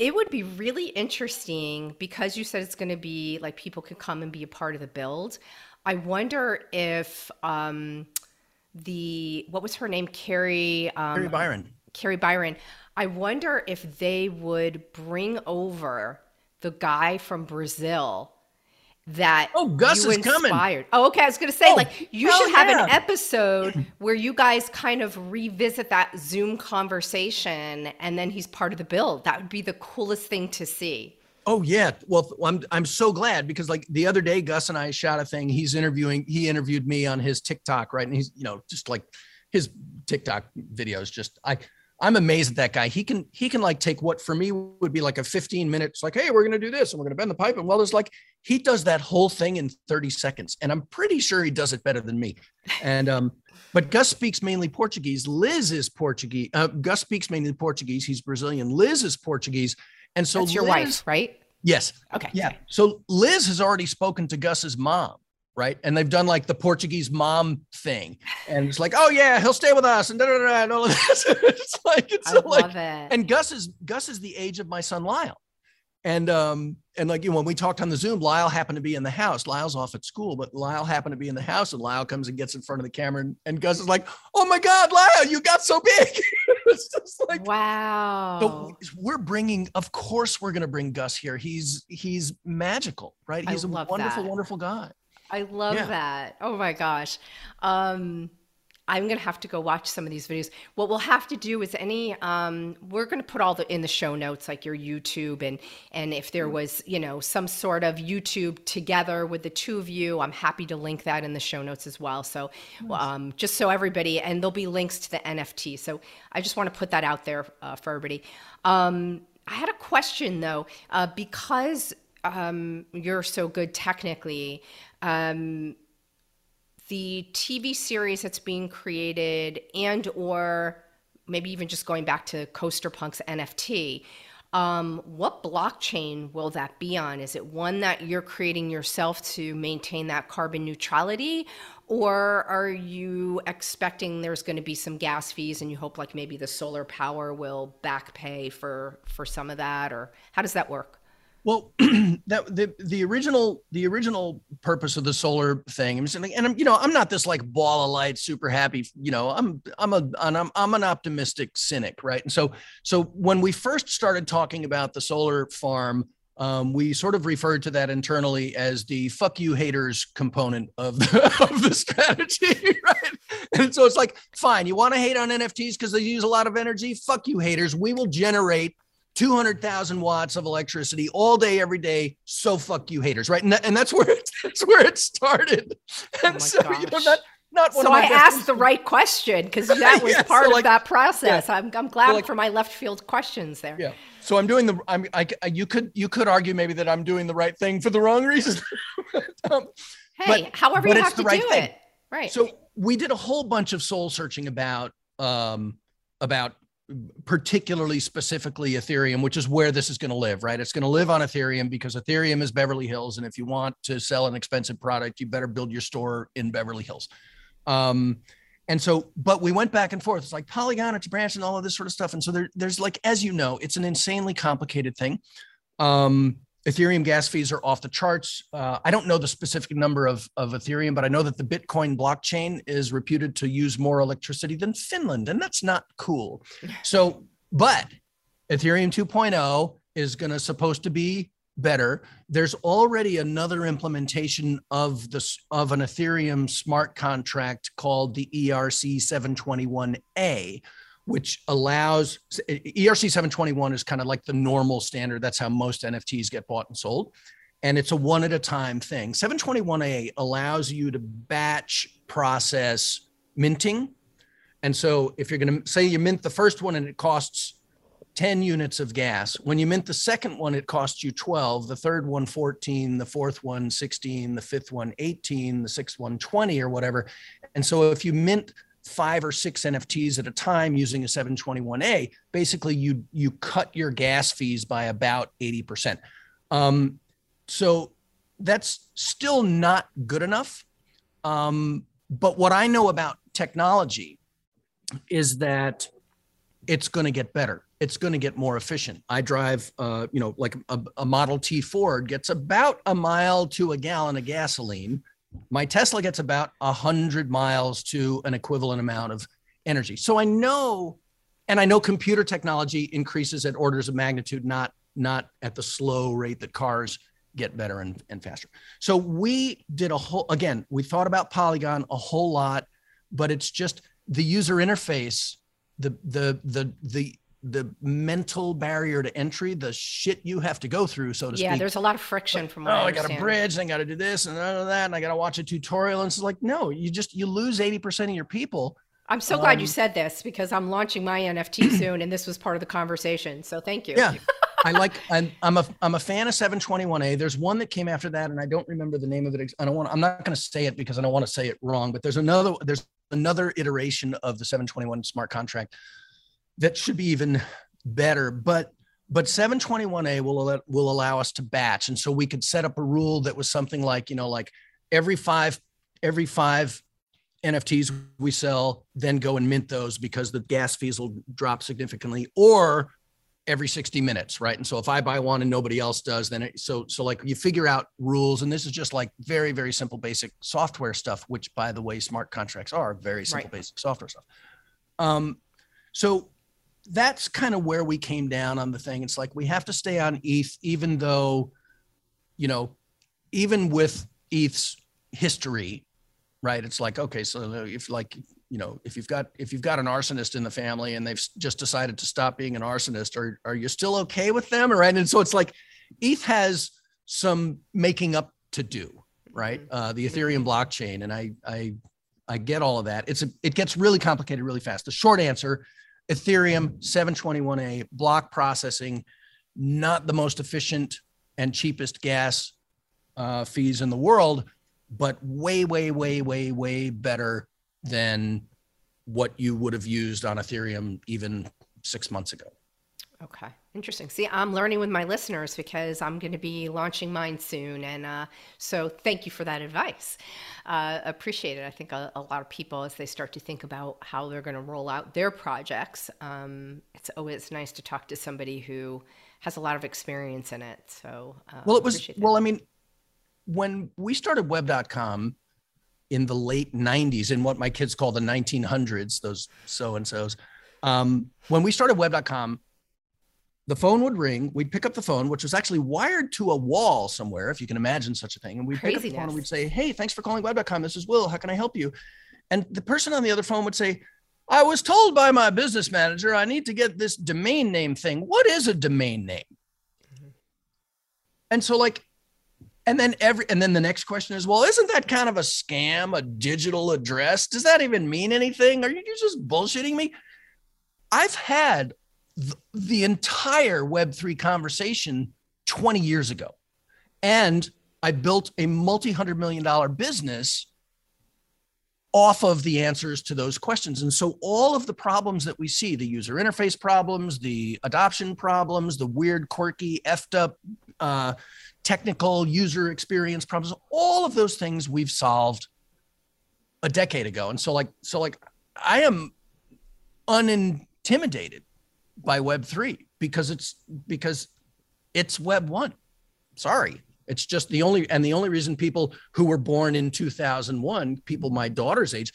it would be really interesting because you said it's going to be like people could come and be a part of the build. I wonder if um, the what was her name, Kari um, Kari Byron. Kari Byron. I wonder if they would bring over the guy from Brazil that oh Gus is coming. Oh, okay. I was to say oh, like you should have yeah. an episode where you guys kind of revisit that Zoom conversation, and then he's part of the build. That would be the coolest thing to see. Oh yeah. Well, I'm I'm so glad because like the other day, Gus and I shot a thing. He's interviewing. He interviewed me on his TikTok, right? And he's you know just like his TikTok videos. Just I I'm amazed at that guy. He can he can like take what for me would be like a 15 minutes, like, hey, we're gonna do this and we're gonna bend the pipe. And well, it's like he does that whole thing in 30 seconds. And I'm pretty sure he does it better than me. And um, but Gus speaks mainly Portuguese. Liz is Portuguese. Uh, Gus speaks mainly Portuguese. He's Brazilian. Liz is Portuguese. And so That's your Liz, wife, right? Yes. Okay. Yeah. So Liz has already spoken to Gus's mom right? And they've done like the Portuguese mom thing, and it's like, oh yeah, he'll stay with us, and da da da, and all of this. it's like it's I like, love it. and Gus is Gus is the age of my son Lyle, and um and like you know when we talked on the Zoom, Lyle happened to be in the house. Lyle's off at school, but Lyle happened to be in the house, and Lyle comes and gets in front of the camera, and, and Gus is like, oh my god, Lyle, you got so big. it's just like wow. So we're bringing, of course, we're going to bring Gus here. He's he's magical, right? He's a wonderful, that. wonderful guy. I love yeah. that. Oh my gosh. Um, I'm gonna have to go watch some of these videos. What we'll have to do is any um, we're gonna put all the in the show notes, like your YouTube and and if there was you know some sort of YouTube together with the two of you, I'm happy to link that in the show notes as well. So um, just so everybody and there'll be links to the NFT. So I just want to put that out there uh, for everybody. Um, I had a question though, uh, because um, you're so good technically. Um, the TV series that's being created, and or maybe even just going back to Coaster Punk's NFT. Um, what blockchain will that be on? Is it one that you're creating yourself to maintain that carbon neutrality? Or are you expecting there's going to be some gas fees and you hope like maybe the solar power will back pay for, for some of that? Or how does that work? Well, that the the original the original purpose of the solar thing, and I'm you know I'm not this like ball of light, super happy. You know, I'm I'm a I'm I'm an optimistic cynic, right? And so so when we first started talking about the solar farm, um, we sort of referred to that internally as the "fuck you haters" component of the, of the strategy, right? And so it's like, fine, you want to hate on NFTs because they use a lot of energy. Fuck you haters. We will generate 200,000 watts of electricity all day, every day. So fuck you haters, right? And, that, and that's where it, that's where it started. Oh and oh so, gosh. you know, not, not so I asked the right question because that was yeah, part so like, of that process. Yeah. I'm, I'm glad so like, for my left field questions there. Yeah. So I'm doing the, I'm, I, you could, you could argue maybe that I'm doing the right thing for the wrong reason. um, hey, but, however but you have to right do thing. it. Right. So we did a whole bunch of soul searching about, um, about particularly specifically Ethereum, which is where this is going to live, right? It's going to live on Ethereum because Ethereum is Beverly Hills. And if you want to sell an expensive product, you better build your store in Beverly Hills. Um, and so, but we went back and forth. It's like Polygon, it's branch, and all of this sort of stuff. And so there, there's like, as you know, it's an insanely complicated thing. Um, Ethereum gas fees are off the charts. Uh, I don't know the specific number of, of Ethereum, but I know that the Bitcoin blockchain is reputed to use more electricity than Finland, and that's not cool. So, but Ethereum 2.0 is going to supposed to be better. There's already another implementation of this of an Ethereum smart contract called the ERC 721A, which allows ERC 721 is kind of like the normal standard. That's how most NFTs get bought and sold. And it's a one at a time thing. 721A allows you to batch process minting. And so if you're going to say you mint the first one and it costs 10 units of gas. When you mint the second one, it costs you 12, the third one 14, the fourth one 16, the fifth one 18, the sixth one 20 or whatever. And so if you mint five or six NFTs at a time using a 721A, basically you you cut your gas fees by about 80%. Um, so that's still not good enough. Um, but what I know about technology is that it's going to get better. It's going to get more efficient. I drive, uh, you know, like a, a Model T Ford gets about a mile to a gallon of gasoline. My Tesla gets about a hundred miles to an equivalent amount of energy. So I know, and I know computer technology increases at orders of magnitude, not not at the slow rate that cars get better and, and faster. So we did a whole again, we thought about Polygon a whole lot, but it's just the user interface the the the the the mental barrier to entry, the shit you have to go through, so to yeah, speak. Yeah, there's a lot of friction from oh, I, I, got a bridge, and I got to do this and none of that, and I got to watch a tutorial. And it's like, no, you just you lose eighty percent of your people. I'm so glad you um, said this because I'm launching my NFT soon, and this was part of the conversation. So thank you. Yeah. I like I'm I'm a I'm a fan of 721A. There's one that came after that, and I don't remember the name of it. I don't want. I'm not going to say it because I don't want to say it wrong. But there's another. There's another iteration of the 721 smart contract that should be even better. But but 721A will will allow us to batch, and so we could set up a rule that was something like you know like every five every five NFTs we sell, then go and mint those because the gas fees will drop significantly, or every 60 minutes, right? And so if I buy one and nobody else does, then it, so so like you figure out rules, and this is just like very very simple basic software stuff, which by the way, smart contracts are very simple right. basic software stuff. Um, so that's kind of where we came down on the thing. It's like we have to stay on ETH, even though, you know, even with ETH's history, right? It's like okay, so if like you know, if you've got if you've got an arsonist in the family and they've just decided to stop being an arsonist, are are you still okay with them? Right? And so it's like ETH has some making up to do, right? Mm-hmm. Uh, the Ethereum blockchain, and I I I get all of that. It's a it gets really complicated really fast. The short answer Ethereum 721A block processing, not the most efficient and cheapest gas uh, fees in the world, but way, way, way, way, way better than what you would have used on Ethereum even six months ago. Okay, interesting. See, I'm learning with my listeners because I'm going to be launching mine soon, and uh, so thank you for that advice. Uh, appreciate it. I think a, a, lot of people, as they start to think about how they're going to roll out their projects, um, it's always nice to talk to somebody who has a lot of experience in it. So, uh, well, it was well. I mean, when we started Web.com in the late '90s, in what my kids call the 1900s, those so and so's. Um, when we started Web.com the phone would ring. We'd pick up the phone, which was actually wired to a wall somewhere, if you can imagine such a thing. And we'd pick up the phone and we'd say, Hey, thanks for calling web.com. This is Will. How can I help you? And the person on the other phone would say, I was told by my business manager I need to get this domain name thing. What is a domain name? Mm-hmm. And so, like, and then every, and then the next question is, well, isn't that kind of a scam, a digital address? Does that even mean anything? Are you just bullshitting me? I've had the entire Web3 conversation 20 years ago. And I built a multi hundred million dollar business off of the answers to those questions. And so all of the problems that we see the user interface problems, the adoption problems, the weird, quirky, effed up uh, technical user experience problems, all of those things we've solved a decade ago. And so, like, so like, I am unintimidated by Web three because it's because it's Web one. Sorry, it's just the only and the only reason people who were born in 2001, people my daughter's age,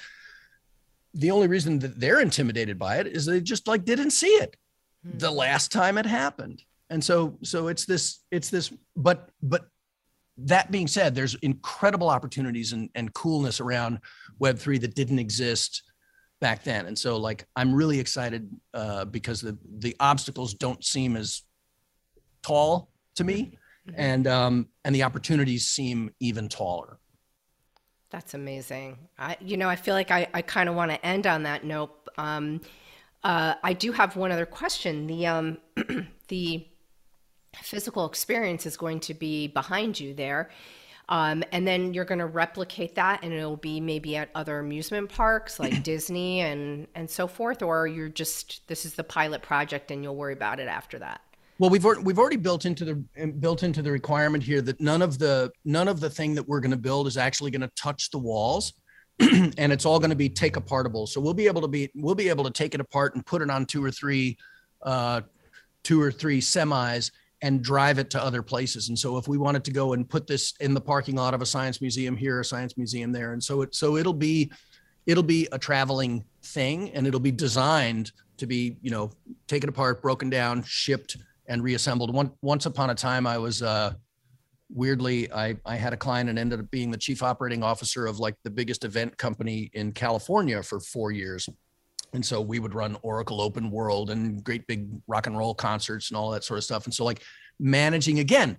the only reason that they're intimidated by it is they just like didn't see it hmm. the last time it happened. And so so it's this it's this but but that being said, there's incredible opportunities and, and coolness around Web3 that didn't exist back then. And so like I'm really excited uh, because the the obstacles don't seem as tall to me, mm-hmm. and um, and the opportunities seem even taller. That's amazing. I you know I feel like I I kind of want to end on that note. Um, Uh, I do have one other question. The um, the physical experience is going to be behind you there. Um, and then you're going to replicate that and it'll be maybe at other amusement parks like Disney and, and so forth, or you're just, this is the pilot project and you'll worry about it after that. Well, we've we've already built into the built into the requirement here that none of the none of the thing that we're going to build is actually going to touch the walls, and it's all going to be take apartable. So we'll be able to be we'll be able to take it apart and put it on two or three, uh, two or three semis and drive it to other places. And so if we wanted to go and put this in the parking lot of a science museum here, a science museum there, and so it so it'll be it'll be a traveling thing and it'll be designed to be, you know, taken apart, broken down, shipped and reassembled. One, once upon a time I was uh weirdly I I had a client and ended up being the chief operating officer of like the biggest event company in California for 4 years and so we would run Oracle Open World and great big rock and roll concerts and all that sort of stuff. And so, like, managing again,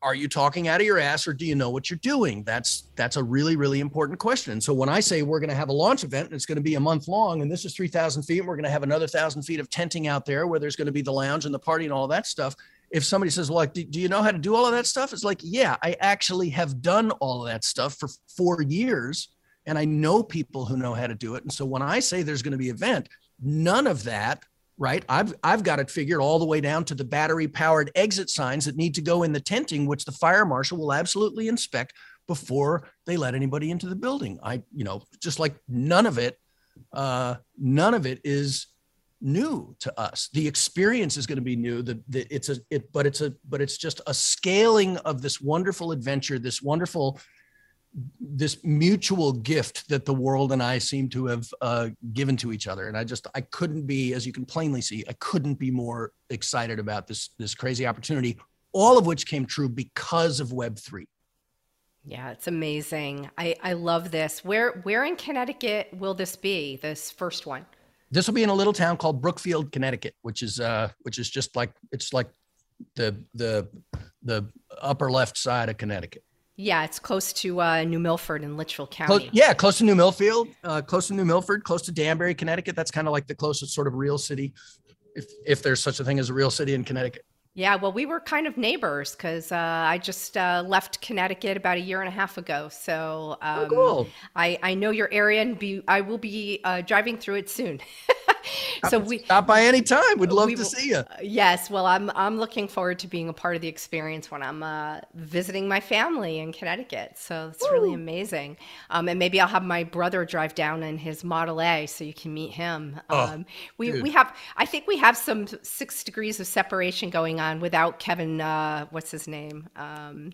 are you talking out of your ass or do you know what you're doing? That's that's a really really important question. And so when I say we're going to have a launch event and it's going to be a month long and this is 3,000 feet and we're going to have another thousand feet of tenting out there where there's going to be the lounge and the party and all that stuff. If somebody says, "Well, like, do, do you know how to do all of that stuff?" It's like, yeah, I actually have done all of that stuff for four years and I know people who know how to do it. And so when I say there's going to be event, none of that, right? I've I've got it figured all the way down to the battery powered exit signs that need to go in the tenting, which the fire marshal will absolutely inspect before they let anybody into the building. I, you know, just like none of it, uh, none of it is new to us. The experience is going to be new. The, the it's a it, but it's a but it's just a scaling of this wonderful adventure, this wonderful this mutual gift that the world and I seem to have uh, given to each other. And I just, I couldn't be, as you can plainly see, I couldn't be more excited about this, this crazy opportunity, all of which came true because of Web3. Yeah, it's amazing. I, I love this. Where, where in Connecticut will this be, this first one? This will be in a little town called Brookfield, Connecticut, which is, uh, which is just like, it's like the, the, the upper left side of Connecticut. Yeah, it's close to uh, New Milford in Litchfield County. Close, yeah, close to New Milfield, uh, close to New Milford, close to Danbury, Connecticut. That's kind of like the closest sort of real city, if if there's such a thing as a real city in Connecticut. Yeah, well, we were kind of neighbors because uh, I just uh, left Connecticut about a year and a half ago. So oh, um, oh, cool. I, I know your area and be, I will be uh, driving through it soon. so we stop by any time. We'd love we, to see you. yes, well, I'm I'm looking forward to being a part of the experience when I'm uh, visiting my family in Connecticut. So it's Woo. really amazing. Um, and maybe I'll have my brother drive down in his Model A so you can meet him. Oh, um, we dude. we have I think we have some six degrees of separation going on without Kevin. Uh, what's his name? Um,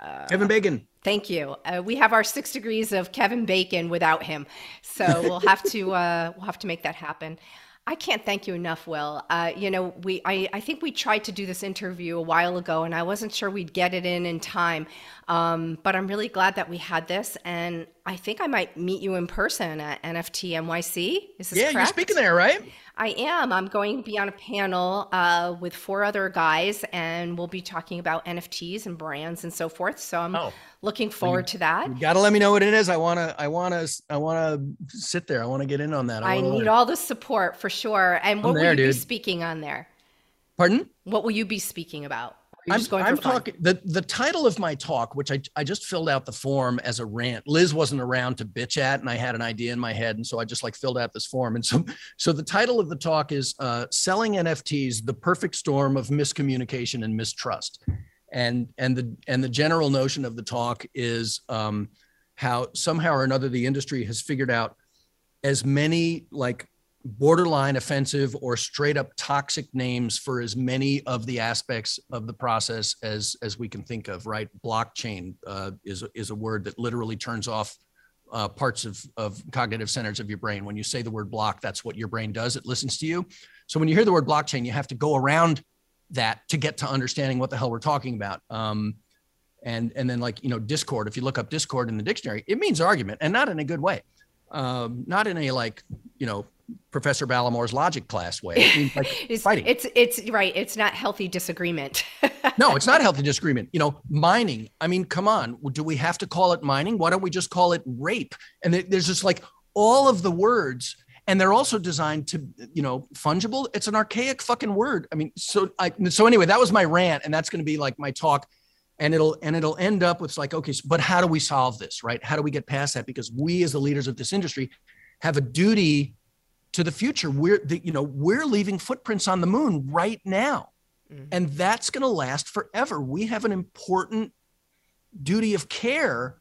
uh, Kevin Bacon. Thank you. Uh, we have our six degrees of Kevin Bacon without him, so we'll have to uh, we'll have to make that happen. I can't thank you enough, Will. Uh, you know, we I, I think we tried to do this interview a while ago, and I wasn't sure we'd get it in in time. Um, but I'm really glad that we had this, and I think I might meet you in person at NFT NYC. Is this yeah, correct? you're speaking there, right? I am. I'm going to be on a panel uh, with four other guys, and we'll be talking about NFTs and brands and so forth. So I'm oh. looking forward you, to that. You got to let me know what it is. I want to. I want to. I want to sit there. I want to get in on that. I, I need learn. all the support for sure. And what there, will you dude. be speaking on there? Pardon? What will you be speaking about? I'm, I'm talking the the title of my talk, which I I just filled out the form as a rant. Liz wasn't around to bitch at, and I had an idea in my head, and so I just like filled out this form. And so so the title of the talk is uh, "Selling NFTs: The Perfect Storm of Miscommunication and Mistrust." And and the and the general notion of the talk is um, how somehow or another the industry has figured out as many like borderline offensive or straight up toxic names for as many of the aspects of the process as as we can think of right? Blockchain uh, is is a word that literally turns off uh, parts of of cognitive centers of your brain. When you say the word block that's what your brain does. It listens to you. So when you hear the word blockchain you have to go around that to get to understanding what the hell we're talking about. Um, and and then like you know discord if you look up discord in the dictionary it means argument and not in a good way. Um, not in a like you know Professor Ballimore's logic class way. Like it's, fighting. It's it's right. It's not healthy disagreement. no, it's not healthy disagreement. You know, mining. I mean, come on. Do we have to call it mining? Why don't we just call it rape? And there's just like all of the words. and they're also designed to you know fungible it's an archaic fucking word i mean so i so anyway that was my rant and that's going to be like my talk and it'll and it'll end up with like okay but how do we solve this right how do we get past that because we as the leaders of this industry have a duty to the future. We're the, you know we're leaving footprints on the moon right now. Mm-hmm. and that's going to last forever. We have an important duty of care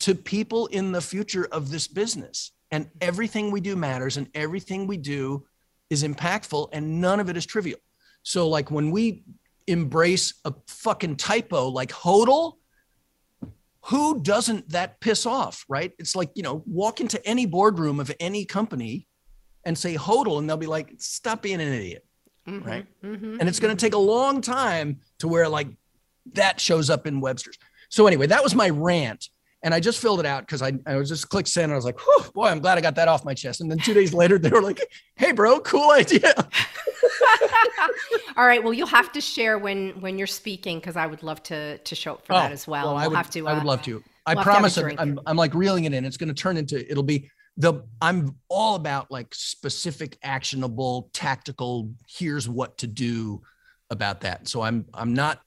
to people in the future of this business. And everything we do matters and everything we do is impactful and none of it is trivial. So like when we embrace a fucking typo like hodl who doesn't that piss off right? It's like you know walk into any boardroom of any company and say hodl and they'll be like stop being an idiot mm-hmm, right mm-hmm, and it's going to take a long time to where like that shows up in webster's so anyway that was my rant and I just filled it out because I, I was just click send. And I was like, boy, I'm glad I got that off my chest. And then two days later, they were like, hey, bro, cool idea. All right. Well, you'll have to share when when you're speaking because I would love to to show up for oh, that as well. well I would, have to. Uh, I would love to. I we'll promise. I'm, I'm, I'm like reeling it in. It's going to turn into. It'll be the. I'm all about like specific, actionable, tactical. Here's what to do about that. So I'm I'm not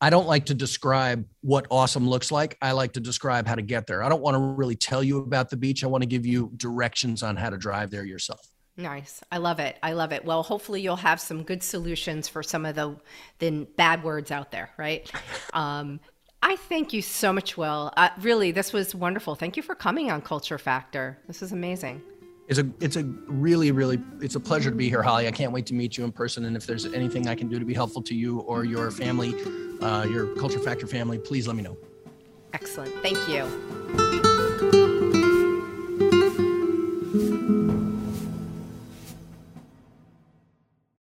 I don't like to describe what awesome looks like. I like to describe how to get there. I don't want to really tell you about the beach. I want to give you directions on how to drive there yourself. Nice. I love it. I love it. Well, hopefully you'll have some good solutions for some of the the bad words out there, right? Um, I thank you so much, Will. Uh, really, this was wonderful. Thank you for coming on Culture Factor. This is amazing. It's a it's a really really it's a pleasure to be here, Holly. I can't wait to meet you in person. And if there's anything I can do to be helpful to you or your family, uh, your Culture Factor family, please let me know. Excellent. Thank you.